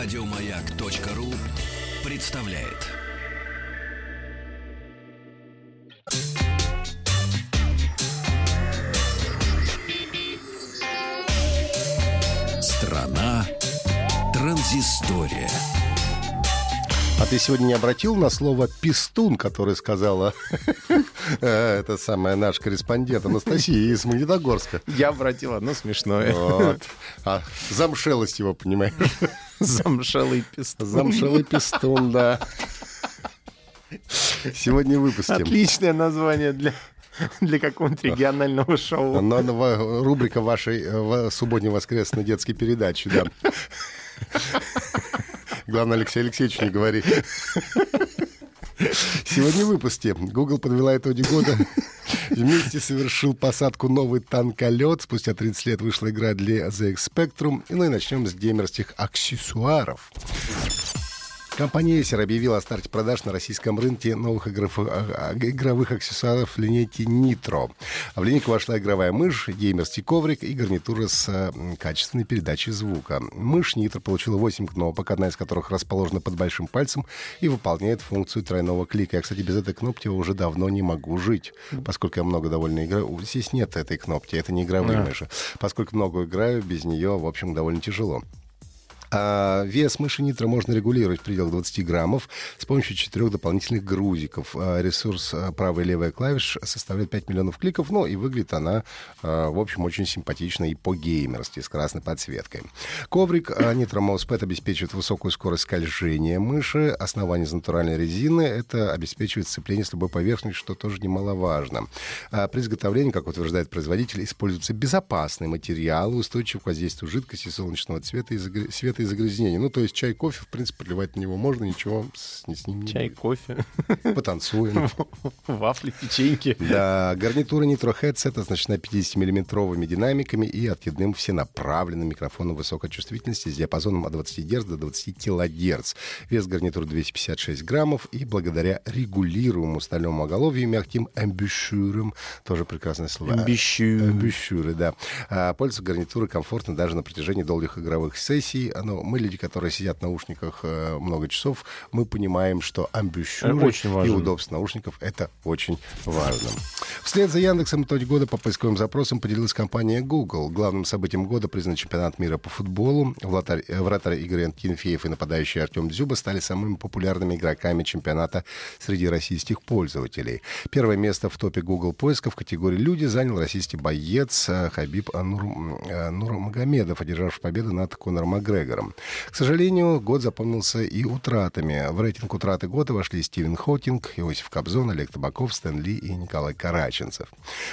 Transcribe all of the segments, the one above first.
Радиомаяк.ру представляет. Страна транзистория. А ты сегодня не обратил на слово «пистун», которое сказала э, это самая наш корреспондент Анастасия из Магнитогорска? Я обратил одно смешное. Вот. А замшелость его, понимаешь? Замшелый пистун. Замшелый пистун, да. Сегодня выпустим. Отличное название для для какого-нибудь регионального шоу. Но, но, рубрика вашей э, субботней-воскресной детской передачи, да. Главное, Алексей Алексеевич не говори. Сегодня в выпуске Google подвела итоги года. Вместе совершил посадку новый танколет. Спустя 30 лет вышла игра для ZX Spectrum. Ну и начнем с геймерских аксессуаров. Компания Acer объявила о старте продаж на российском рынке новых игров, а, а, игровых аксессуаров линейки Nitro. В линейку вошла игровая мышь, геймерский коврик и гарнитура с а, качественной передачей звука. Мышь Nitro получила 8 кнопок, одна из которых расположена под большим пальцем и выполняет функцию тройного клика. Я, кстати, без этой кнопки уже давно не могу жить, поскольку я много довольно играю. Здесь нет этой кнопки, это не игровые а. мыши. Поскольку много играю, без нее, в общем, довольно тяжело. А вес мыши нитро можно регулировать в пределах 20 граммов с помощью четырех дополнительных грузиков. А ресурс а, правая и левая клавиш составляет 5 миллионов кликов, ну и выглядит она, а, в общем, очень симпатично и по-геймерски, с красной подсветкой. Коврик Nitro Mouse Pad обеспечивает высокую скорость скольжения мыши. Основание из натуральной резины. Это обеспечивает сцепление с любой поверхностью, что тоже немаловажно. При изготовлении, как утверждает производитель, используются безопасные материалы, устойчивые к воздействию жидкости солнечного цвета и света света и загрязнений. Ну, то есть чай, кофе, в принципе, подливать на него можно, ничего с, с ним не Чай, кофе. Потанцуем. Вафли, печеньки. Да, гарнитура Nitro Headset оснащена 50-миллиметровыми динамиками и откидным всенаправленным микрофоном высокой чувствительности с диапазоном от 20 Гц до 20 кГц. Вес гарнитуры 256 граммов и благодаря регулируемому стальному оголовью и мягким амбушюрам, тоже прекрасное слово. Амбушюры. Амбушюры, да. А, пользоваться гарнитурой комфортно даже на протяжении долгих игровых сессий ну, мы люди, которые сидят в наушниках э, много часов, мы понимаем, что амбушюры и удобство наушников — это очень важно. Вслед за Яндексом итоги года по поисковым запросам поделилась компания Google. Главным событием года признан чемпионат мира по футболу. Вратарь, э, вратарь Игорь Антинфеев и нападающий Артем Дзюба стали самыми популярными игроками чемпионата среди российских пользователей. Первое место в топе Google поиска в категории «Люди» занял российский боец э, Хабиб Нур, Нурмагомедов, одержавший победу над Конором Макгрегором. Макгрегором. К сожалению, год запомнился и утратами. В рейтинг утраты года вошли Стивен Хокинг, Иосиф Кобзон, Олег Табаков, Стэн Ли и Николай Караченцев.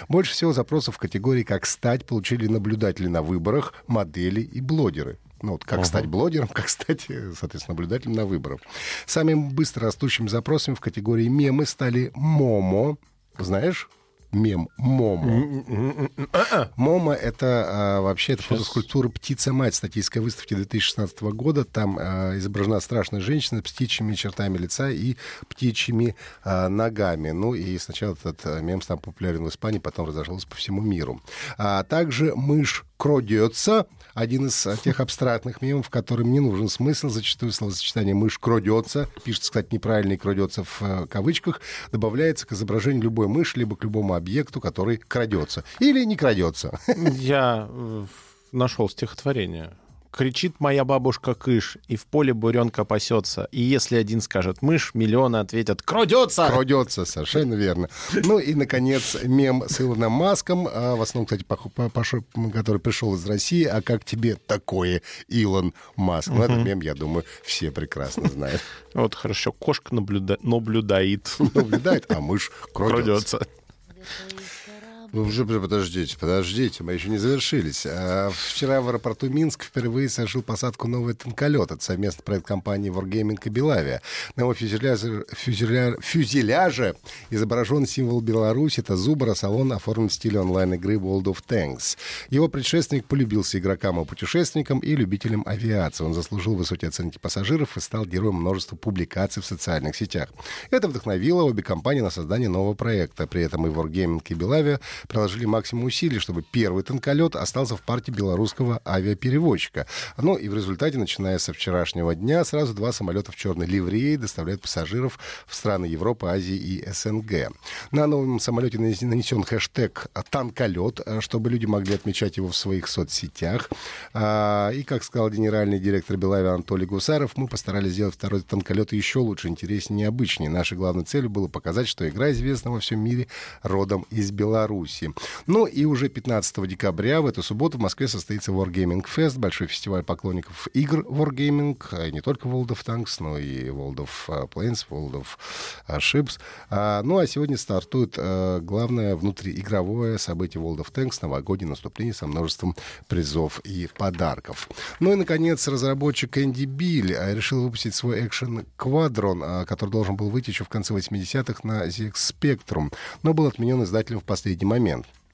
Больше всего запросов в категории «Как стать» получили наблюдатели на выборах, модели и блогеры. Ну, вот как uh-huh. стать блогером, как стать, соответственно, наблюдателем на выборах. Самым быстро растущими запросами в категории мемы стали Момо. Знаешь? Мем Момо. Момо — это а, вообще это фотоскульптура «Птица-мать» с токийской выставки 2016 года. Там а, изображена страшная женщина с птичьими чертами лица и птичьими а, ногами. Ну и сначала этот мем стал популярен в Испании, потом разошелся по всему миру. А также мышь крадется. Один из тех абстрактных мемов, которым не нужен смысл. Зачастую словосочетание «мышь крадется», пишется, кстати, неправильно и крадется в а, кавычках, добавляется к изображению любой мыши, либо к любому объекту, который крадется. Или не крадется. Я э, нашел стихотворение кричит моя бабушка кыш, и в поле буренка пасется. И если один скажет мышь, миллионы ответят «Крадется!» Крадется, совершенно верно. Ну и, наконец, мем с Илоном Маском, а в основном, кстати, который пришел из России. А как тебе такое, Илон Маск? Ну, этот мем, я думаю, все прекрасно знают. Вот хорошо, кошка наблюдает. Наблюдает, а мышь крадется. Уже подождите, подождите, мы еще не завершились. А вчера в аэропорту Минск впервые совершил посадку новый танколет. Это совместный проект компании Wargaming и Белавия. На его фюзеляже, фюзеля, фюзеляже изображен символ Беларуси. Это зубра, салон оформлен в стиле онлайн-игры World of Tanks. Его предшественник полюбился игрокам и путешественникам и любителям авиации. Он заслужил высокие оценки пассажиров и стал героем множества публикаций в социальных сетях. Это вдохновило обе компании на создание нового проекта. При этом и Wargaming и Белавия приложили максимум усилий, чтобы первый танколет остался в партии белорусского авиаперевозчика. Ну и в результате, начиная со вчерашнего дня, сразу два самолета в черной ливреи доставляют пассажиров в страны Европы, Азии и СНГ. На новом самолете нанесен хэштег «танколет», чтобы люди могли отмечать его в своих соцсетях. А, и, как сказал генеральный директор Белави Анатолий Гусаров, мы постарались сделать второй танколет еще лучше, интереснее, необычнее. Нашей главной целью было показать, что игра известна во всем мире родом из Беларуси. Ну и уже 15 декабря в эту субботу в Москве состоится Wargaming Fest, большой фестиваль поклонников игр Wargaming, а не только World of Tanks, но и World of а, Planes, World of а, Ships. Ну а сегодня стартует главное внутриигровое событие World of Tanks, новогоднее наступление со множеством призов и подарков. Ну и, наконец, разработчик Энди Биль решил выпустить свой экшен Quadron, который должен был выйти еще в конце 80-х на ZX Spectrum, но был отменен издателем в последний момент момент.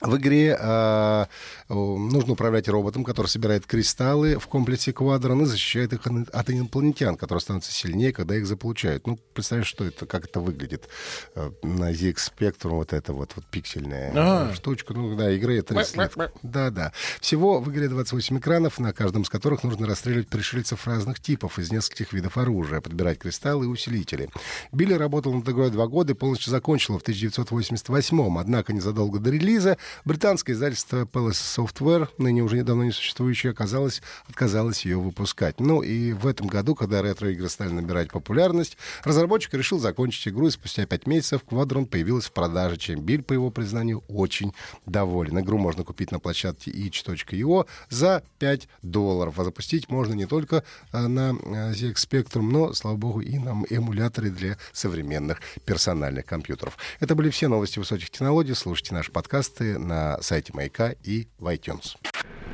В игре э, нужно управлять роботом, который собирает кристаллы в комплексе Квадрон и защищает их от инопланетян, которые становятся сильнее, когда их заполучают. Ну, представляешь, что это, как это выглядит э, на ZX Spectrum, вот эта вот, вот пиксельная А-а-а. штучка. Ну, да, игре 30 лет. Да, да. Всего в игре 28 экранов, на каждом из которых нужно расстреливать пришельцев разных типов из нескольких видов оружия, подбирать кристаллы и усилители. Билли работал над игрой два года и полностью закончил в 1988 однако незадолго до релиза Британское издательство Palace Software, ныне уже недавно не существующее, оказалось, отказалось ее выпускать. Ну и в этом году, когда ретро-игры стали набирать популярность, разработчик решил закончить игру, и спустя пять месяцев Quadron появилась в продаже, чем Биль, по его признанию, очень доволен. Игру можно купить на площадке itch.io за 5 долларов, а запустить можно не только э, на э, ZX Spectrum, но, слава богу, и на эмуляторы для современных персональных компьютеров. Это были все новости высоких технологий. Слушайте наши подкасты на сайте Маяка и в iTunes.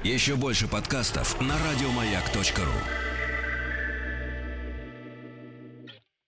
Еще больше подкастов на радиомаяк.ру